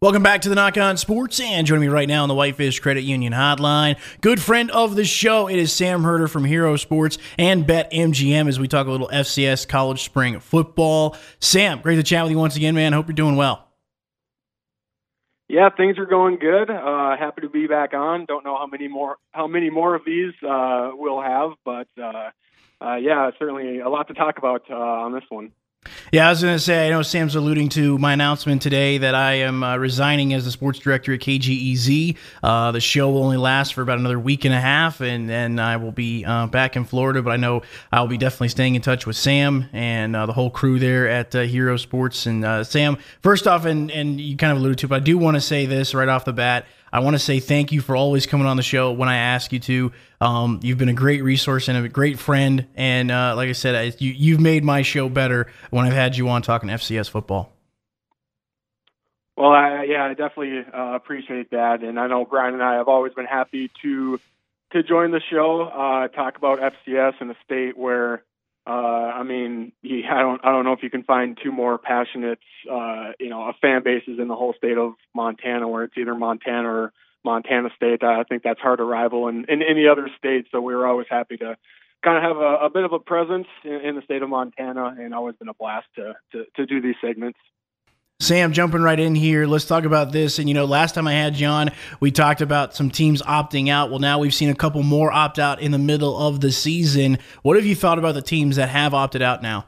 Welcome back to the Nach On Sports, and joining me right now on the Whitefish Credit Union Hotline, good friend of the show, it is Sam Herder from Hero Sports and Bet MGM as we talk a little FCS college spring football. Sam, great to chat with you once again, man. Hope you're doing well. Yeah, things are going good. Uh, happy to be back on. Don't know how many more how many more of these uh, we'll have, but uh, uh yeah, certainly a lot to talk about uh, on this one. Yeah, I was going to say, I know Sam's alluding to my announcement today that I am uh, resigning as the sports director at KGEZ. Uh, the show will only last for about another week and a half, and then I will be uh, back in Florida. But I know I'll be definitely staying in touch with Sam and uh, the whole crew there at uh, Hero Sports. And uh, Sam, first off, and, and you kind of alluded to, but I do want to say this right off the bat. I want to say thank you for always coming on the show when I ask you to. Um, you've been a great resource and a great friend, and uh, like I said, you, you've made my show better when I've had you on talking FCS football. Well, I, yeah, I definitely uh, appreciate that, and I know Brian and I have always been happy to to join the show, uh, talk about FCS in a state where uh, I mean, he, I don't, I don't know if you can find two more passionate, uh, you know, fan bases in the whole state of Montana, where it's either Montana or Montana State. I think that's hard to rival in, in any other state. So we were always happy to kind of have a, a bit of a presence in, in the state of Montana, and always been a blast to, to, to do these segments. Sam, jumping right in here, let's talk about this. And you know, last time I had on, we talked about some teams opting out. Well, now we've seen a couple more opt out in the middle of the season. What have you thought about the teams that have opted out now?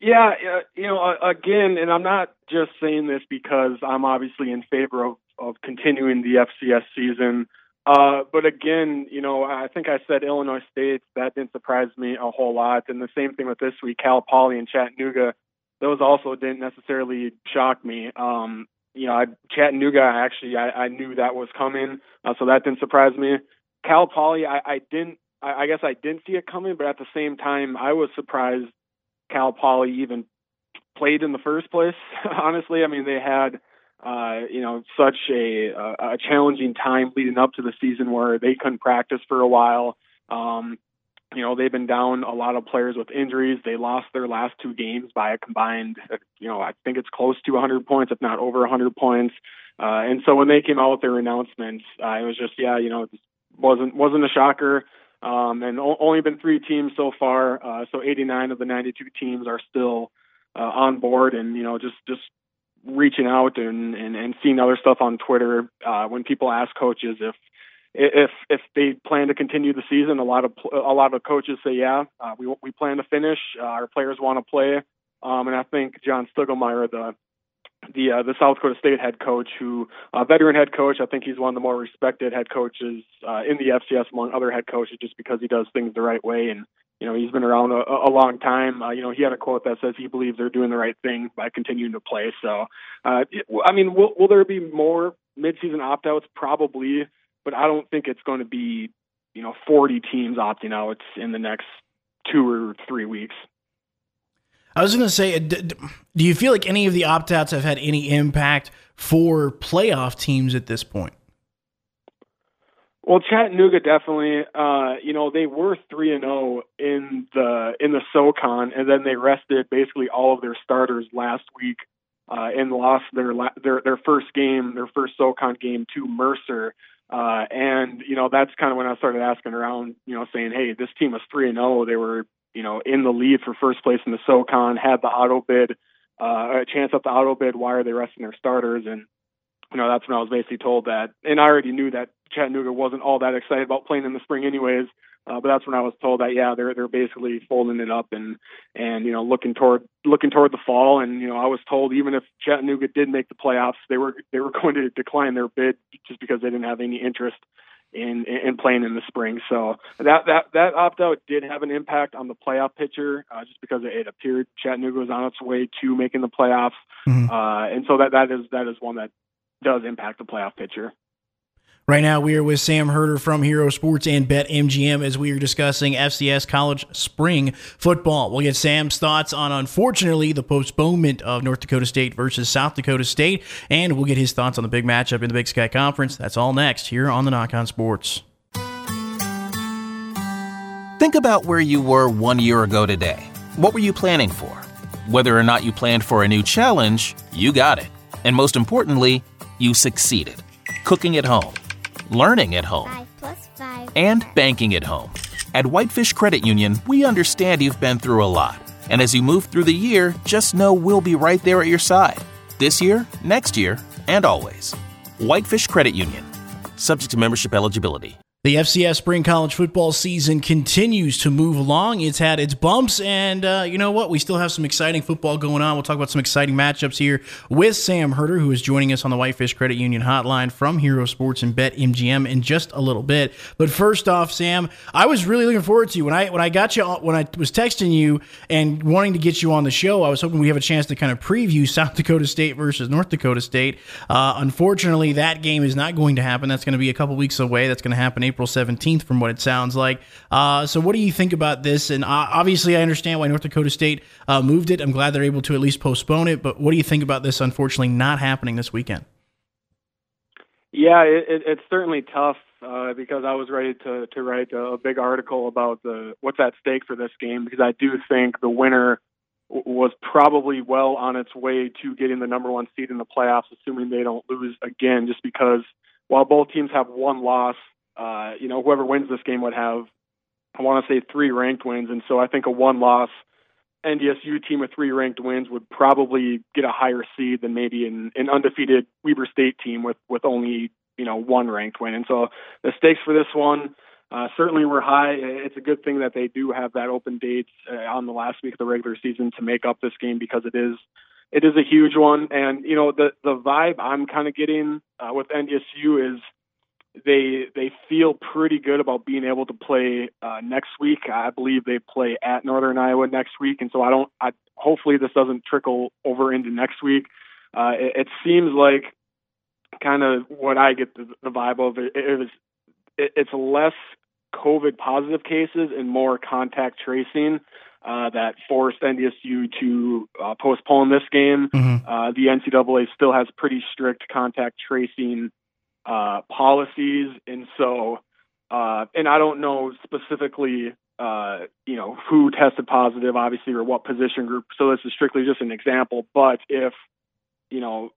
Yeah, uh, you know, again, and I'm not just saying this because I'm obviously in favor of, of continuing the FCS season. Uh, but again, you know, I think I said Illinois State. That didn't surprise me a whole lot. And the same thing with this week, Cal Poly and Chattanooga those also didn't necessarily shock me. Um, you know, I, Chattanooga, actually, I, I knew that was coming, uh, so that didn't surprise me. Cal Poly, I, I didn't. I, I guess I didn't see it coming, but at the same time, I was surprised Cal Poly even played in the first place. Honestly, I mean, they had uh, you know such a a challenging time leading up to the season where they couldn't practice for a while. Um, you know, they've been down a lot of players with injuries. They lost their last two games by a combined, you know, I think it's close to 100 points, if not over 100 points. Uh, and so when they came out with their announcements, uh, it was just, yeah, you know, it wasn't wasn't a shocker. Um, and o- only been three teams so far. Uh, so 89 of the 92 teams are still uh, on board, and you know, just just reaching out and, and and seeing other stuff on Twitter uh, when people ask coaches if if if they plan to continue the season, a lot of a lot of coaches say, yeah, uh, we we plan to finish. Uh, our players want to play, um, and I think John Stiegelmeier, the the uh, the South Dakota State head coach, who uh, veteran head coach, I think he's one of the more respected head coaches uh, in the FCS among other head coaches, just because he does things the right way and. You know, he's been around a, a long time. Uh, you know, he had a quote that says he believes they're doing the right thing by continuing to play. So, uh, I mean, will, will there be more midseason opt-outs? Probably but I don't think it's going to be, you know, 40 teams opting out in the next two or three weeks. I was going to say, do you feel like any of the opt outs have had any impact for playoff teams at this point? Well, Chattanooga definitely. Uh, you know, they were three and zero oh in the in the SoCon, and then they rested basically all of their starters last week, uh, and lost their their their first game, their first SoCon game to Mercer. Uh, and you know that's kind of when I started asking around, you know, saying, "Hey, this team was three and zero. Oh. They were, you know, in the lead for first place in the SoCon, had the auto bid, uh, a chance at the auto bid. Why are they resting their starters?" And you know, that's when I was basically told that, and I already knew that Chattanooga wasn't all that excited about playing in the spring, anyways. Uh, but that's when I was told that yeah, they're they're basically folding it up and and you know looking toward looking toward the fall. And you know I was told even if Chattanooga did make the playoffs, they were they were going to decline their bid just because they didn't have any interest in in playing in the spring. So that that that opt out did have an impact on the playoff picture, uh, just because it appeared Chattanooga was on its way to making the playoffs. Mm-hmm. Uh, and so that that is that is one that does impact the playoff picture. Right now, we are with Sam Herder from Hero Sports and Bet MGM as we are discussing FCS college spring football. We'll get Sam's thoughts on, unfortunately, the postponement of North Dakota State versus South Dakota State, and we'll get his thoughts on the big matchup in the Big Sky Conference. That's all next here on the Nach On Sports. Think about where you were one year ago today. What were you planning for? Whether or not you planned for a new challenge, you got it And most importantly, you succeeded. Cooking at home, learning at home, Five five. and banking at home. At Whitefish Credit Union, we understand you've been through a lot. And as you move through the year, just know we'll be right there at your side. This year, next year, and always. Whitefish Credit Union. Subject to membership eligibility. The FCS spring college football season continues to move along. It's had its bumps, and uh, you know what? We still have some exciting football going on. We'll talk about some exciting matchups here with Sam Herder, who is joining us on the Whitefish Credit Union hotline from Hero Sports and Bet MGM in just a little bit. But first off, Sam, I was really looking forward to you when I when I got you when I was texting you and wanting to get you on the show. I was hoping we have a chance to kind of preview South Dakota State versus North Dakota State. Uh, unfortunately, that game is not going to happen. That's going to be a couple weeks away. That's going to happen April 17th, from what it sounds like. Uh, so, what do you think about this? And uh, obviously, I understand why North Dakota State uh, moved it. I'm glad they're able to at least postpone it. But what do you think about this, unfortunately, not happening this weekend? Yeah, it, it, it's certainly tough uh, because I was ready to to write a big article about the what's at stake for this game because I do think the winner was probably well on its way to getting the number one seed in the playoffs, assuming they don't lose again. Just because while both teams have one loss, uh, you know whoever wins this game would have I want to say three ranked wins, and so I think a one loss NDSU team with three ranked wins would probably get a higher seed than maybe an, an undefeated Weber State team with with only you know one ranked win. And so the stakes for this one uh, certainly were high. It's a good thing that they do have that open date uh, on the last week of the regular season to make up this game because it is it is a huge one. And you know the the vibe I'm kind of getting uh, with NDSU is they they feel pretty good about being able to play uh, next week. I believe they play at Northern Iowa next week, and so I don't. I, hopefully, this doesn't trickle over into next week. Uh, it, it seems like kind of what I get the, the vibe of. It, it was it, it's less COVID positive cases and more contact tracing. Uh, that forced NDSU to uh, postpone this game. Mm-hmm. Uh, the NCAA still has pretty strict contact tracing uh, policies, and so, uh, and I don't know specifically, uh, you know, who tested positive, obviously, or what position group. So this is strictly just an example. But if, you know,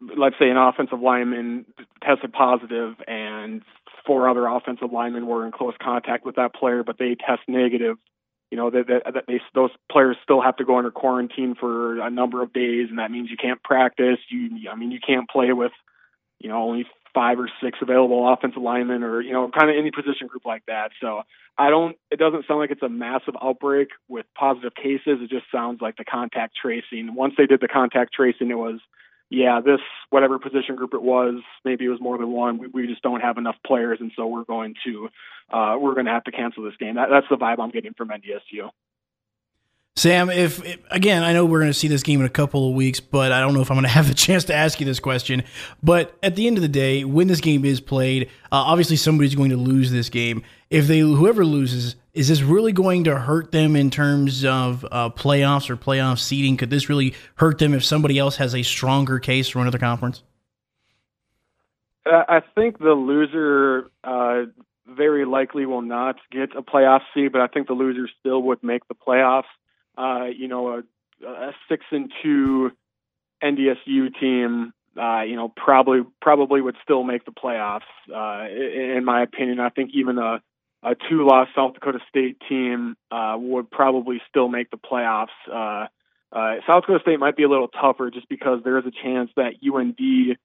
let's say an offensive lineman tested positive and four other offensive linemen were in close contact with that player, but they test negative. You know that, that, they those players still have to go under quarantine for a number of days, and that means you can't practice. You, I mean, you can't play with, you know, only five or six available offensive linemen or you know kind of any position group like that. So i don't it doesn't sound like it's a massive outbreak with positive cases. It just sounds like the contact tracing once they did the contact tracing it was yeah this whatever position group it was maybe it was more than one. We, we just don't have enough players and so we're going to uh, we're going to have to cancel this game. That, that's the vibe i'm getting from ndsu Sam, if, again, I know we're going to see this game in a couple of weeks, but I don't know if I'm going to have the chance to ask you this question. But at the end of the day, when this game is played, uh, obviously somebody's going to lose this game. If they whoever loses, is this really going to hurt them in terms of uh, playoffs or playoff seeding? Could this really hurt them if somebody else has a stronger case from another conference? Uh, I think the loser uh, very likely will not get a playoff seed, but I think the loser still would make the playoffs uh, you know, a, a six and two NDSU team, uh, you know, probably probably would still make the playoffs. Uh, in, my opinion, I think even a a two loss South Dakota State team uh, would probably still make the playoffs. Uh, uh, South Dakota State might be a little tougher just because there is a chance that UND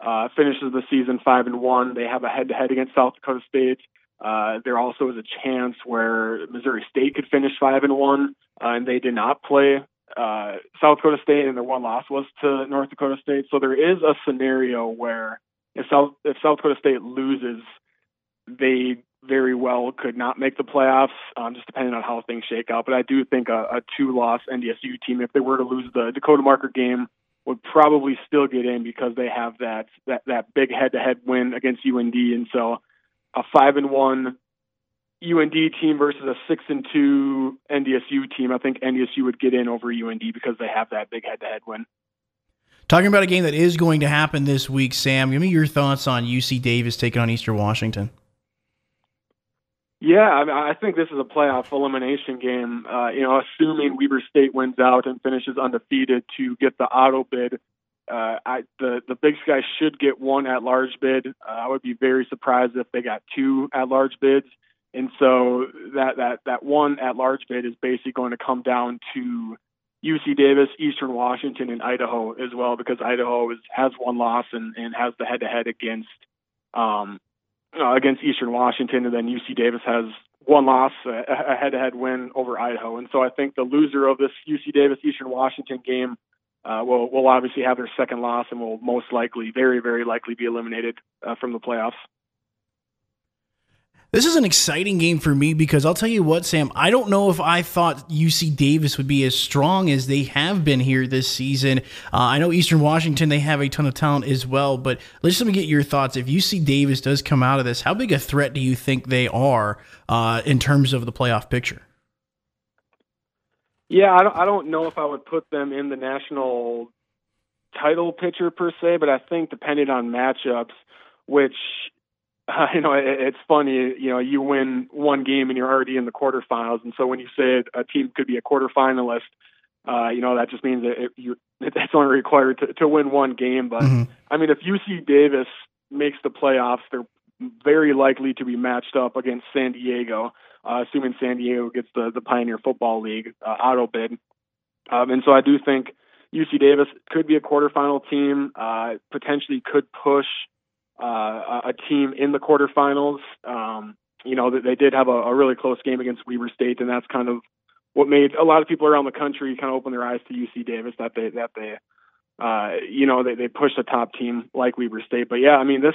uh, finishes the season five and one. They have a head to head against South Dakota State. Uh, there also is a chance where Missouri State could finish five and one, uh, and they did not play uh, South Dakota State, and their one loss was to North Dakota State. So there is a scenario where if South if South Dakota State loses, they very well could not make the playoffs, um, just depending on how things shake out. But I do think a, a two-loss NDSU team, if they were to lose the Dakota Marker game, would probably still get in because they have that that that big head-to-head win against UND, and so a five and one UND team versus a six and two NDSU team, I think NDSU would get in over UND because they have that big head to head win. Talking about a game that is going to happen this week, Sam, give me your thoughts on UC Davis taking on Eastern Washington. Yeah, I, mean, I think this is a playoff elimination game. Uh, you know, assuming Weber State wins out and finishes undefeated to get the auto bid, uh, I, the the Big Sky should get one at large bid. Uh, I would be very surprised if they got two at large bids. And so that that that one at large bid is basically going to come down to UC Davis, Eastern Washington, and Idaho as well, because Idaho is, has one loss and, and has the head to head against um, uh, against Eastern Washington, and then UC Davis has one loss, a head to head win over Idaho. And so I think the loser of this UC Davis Eastern Washington game uh, will will obviously have their second loss and will most likely, very very likely, be eliminated uh, from the playoffs. This is an exciting game for me because I'll tell you what, Sam, I don't know if I thought UC Davis would be as strong as they have been here this season. Uh, I know Eastern Washington, they have a ton of talent as well, but let's let me get your thoughts. If UC Davis does come out of this, how big a threat do you think they are uh, in terms of the playoff picture? Yeah, I don't, I don't know if I would put them in the national title picture per se, but I think depending on matchups, which uh, you know, it, it's funny. You know, you win one game and you're already in the quarterfinals, and so when you say a team could be a quarterfinalist, uh, you know, that just means that it, you that's only required to, to win one game. But mm-hmm. I mean, if UC Davis makes the playoffs, they're very likely to be matched up against San Diego, uh, assuming San Diego gets the the Pioneer Football League uh, auto bid. Um, and so I do think UC Davis could be a quarterfinal team. Uh, potentially could push uh, a team in the quarterfinals. Um, you know, they did have a, a really close game against Weber State, and that's kind of what made a lot of people around the country kind of open their eyes to UC Davis that they that they uh, you know they they pushed a top team like Weber State. But yeah, I mean this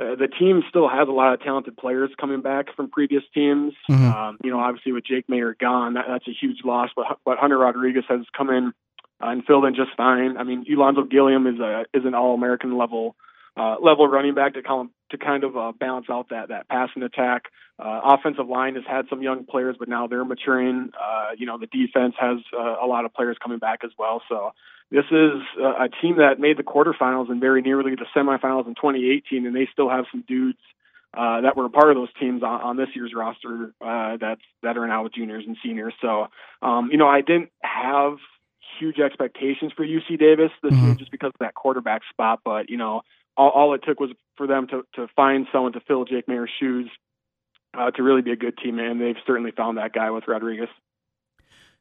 uh, the team still has a lot of talented players coming back from previous teams. Mm-hmm. Um, you know, obviously with Jake Maier gone, that, that's a huge loss. But but Hunter Rodrigues has come in uh, and filled in just fine. I mean, Ulonzo Gilliam is a is an All American level uh, level running back to kind of, to kind of uh, balance out that that passing attack. Uh, offensive line has had some young players, but now they're maturing. Uh, you know, the defense has uh, a lot of players coming back as well. So this is uh, a team that made the quarterfinals and very nearly the semifinals in 2018, and they still have some dudes uh, that were a part of those teams on, on this year's roster uh, that's that are now juniors and seniors. So, um, you know, I didn't have huge expectations for UC Davis this mm-hmm. year just because of that quarterback spot, but you know, all, all it took was for them to, to find someone to fill Jake Maier's shoes uh, to really be a good team, and they've certainly found that guy with Rodrigues.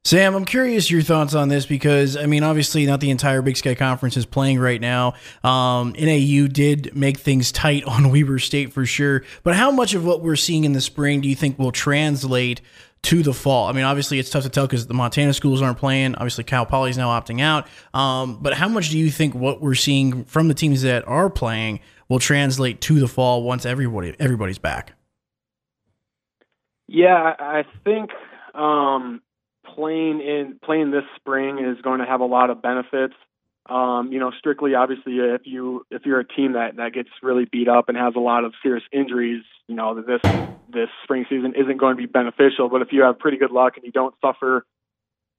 Sam, I'm curious your thoughts on this because I mean, obviously, not the entire Big Sky Conference is playing right now. Um, NAU did make things tight on Weber State for sure, but how much of what we're seeing in the spring do you think will translate to the fall? I mean, obviously it's tough to tell because the Montana schools aren't playing. Obviously, Cal Poly is now opting out. Um, but how much do you think what we're seeing from the teams that are playing will translate to the fall once everybody everybody's back? Yeah, I think um, playing in playing this spring is going to have a lot of benefits. Um, you know, strictly obviously if you if you're a team that that gets really beat up and has a lot of serious injuries, you know, this this spring season isn't going to be beneficial. But if you have pretty good luck and you don't suffer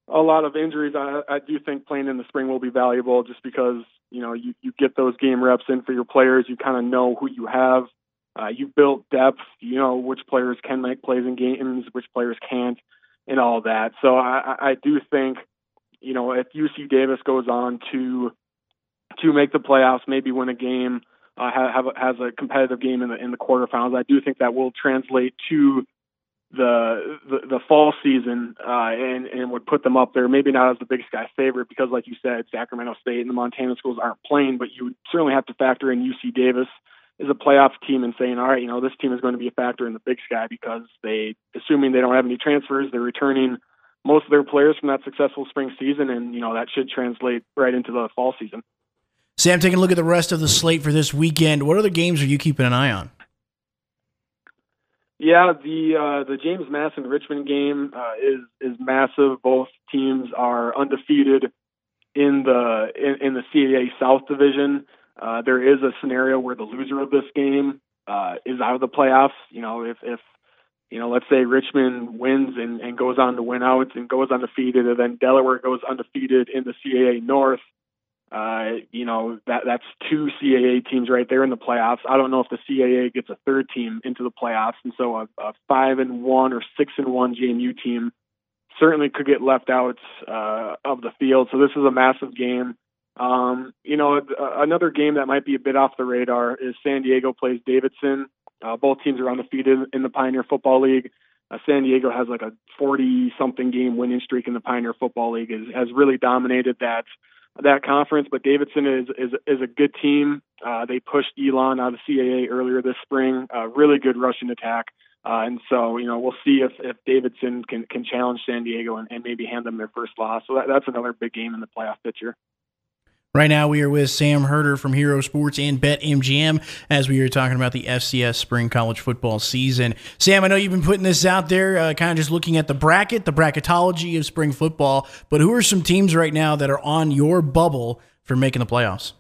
a lot of injuries, I, I do think playing in the spring will be valuable just because you know you you get those game reps in for your players. You kind of know who you have. Uh, you built depth. You know which players can make plays in games, which players can't, and all that. So I, I do think you know, if UC Davis goes on to to make the playoffs, maybe win a game, uh, have, has a competitive game in the in the quarterfinals, I do think that will translate to the the, the fall season uh, and and would put them up there. Maybe not as the Big Sky favorite because, like you said, Sacramento State and the Montana schools aren't playing, but you certainly have to factor in UC Davis as a playoff team and saying, all right, you know, this team is going to be a factor in the Big Sky because they, assuming they don't have any transfers, they're returning most of their players from that successful spring season, and you know that should translate right into the fall season. Sam, taking a look at the rest of the slate for this weekend, what other games are you keeping an eye on? Yeah, the uh, the James Madison Richmond game uh, is is massive. Both teams are undefeated in the in, in the CAA South Division. Uh, there is a scenario where the loser of this game uh, is out of the playoffs. You know, if if you know, let's say Richmond wins and, and goes on to win out and goes undefeated, and then Delaware goes undefeated in the CAA North. Uh, you know, that that's two CAA teams right there in the playoffs. I don't know if the CAA gets a third team into the playoffs, and so a, a five and one or six and one JMU team certainly could get left out uh, of the field. So this is a massive game. Um, you know, another game that might be a bit off the radar is San Diego plays Davidson. Uh, both teams are undefeated in the Pioneer Football League. Uh, San Diego has like a 40 something game winning streak in the Pioneer Football League, is, has really dominated that that conference. But Davidson is is, is a good team. Uh, they pushed Elon out of CAA earlier this spring. Uh, really good rushing attack. Uh, and so, you know, we'll see if, if Davidson can, can challenge San Diego and, and maybe hand them their first loss. So that, that's another big game in the playoff picture. Right now, we are with Sam Herder from Hero Sports and BetMGM as we are talking about the FCS spring college football season. Sam, I know you've been putting this out there, uh, kind of just looking at the bracket, the bracketology of spring football. But who are some teams right now that are on your bubble for making the playoffs?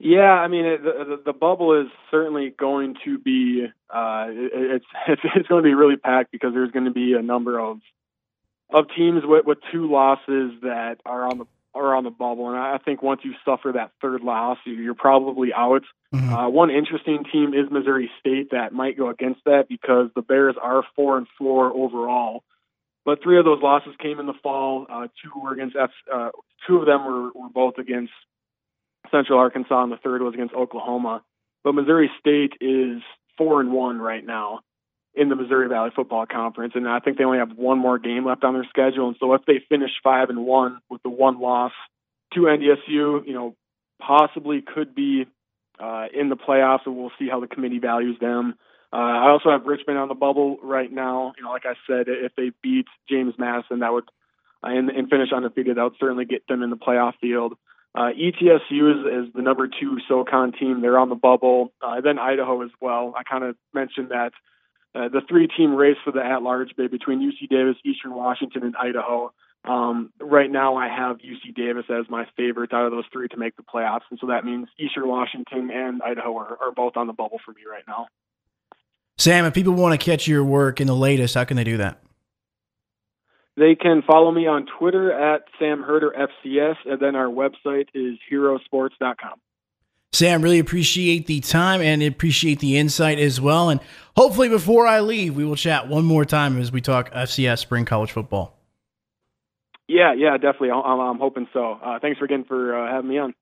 Yeah, I mean it, the, the bubble is certainly going to be uh, it, it's it's going to be really packed because there's going to be a number of of teams with, with two losses that are on the are on the bubble, and I think once you suffer that third loss, you're probably out. Mm-hmm. Uh, one interesting team is Missouri State that might go against that because the Bears are four and four overall, but three of those losses came in the fall. Uh, two were against F, uh, two of them were, were both against Central Arkansas, and the third was against Oklahoma. But Missouri State is four and one right now in the Missouri Valley Football Conference, and I think they only have one more game left on their schedule. And so, if they finish five and one with the one loss to NDSU, you know, possibly could be uh, in the playoffs, and we'll see how the committee values them. Uh, I also have Richmond on the bubble right now. You know, like I said, if they beat James Madison, that would uh, and, and finish undefeated, that would certainly get them in the playoff field. Uh, ETSU is, is the number two SoCon team. They're on the bubble. Uh, then Idaho as well. I kind of mentioned that uh, the three team race for the at large bid between UC Davis, Eastern Washington, and Idaho. Um, right now, I have UC Davis as my favorite out of those three to make the playoffs, and so that means Eastern Washington and Idaho are, are both on the bubble for me right now. Sam, if people want to catch your work in the latest, how can they do that? They can follow me on Twitter at Sam Herder FCS, and then our website is herosports.com. Sam, really appreciate the time and appreciate the insight as well. And hopefully, before I leave, we will chat one more time as we talk FCS spring college football. Yeah, yeah, definitely. I'm, I'm hoping so. Uh, thanks again for uh, having me on.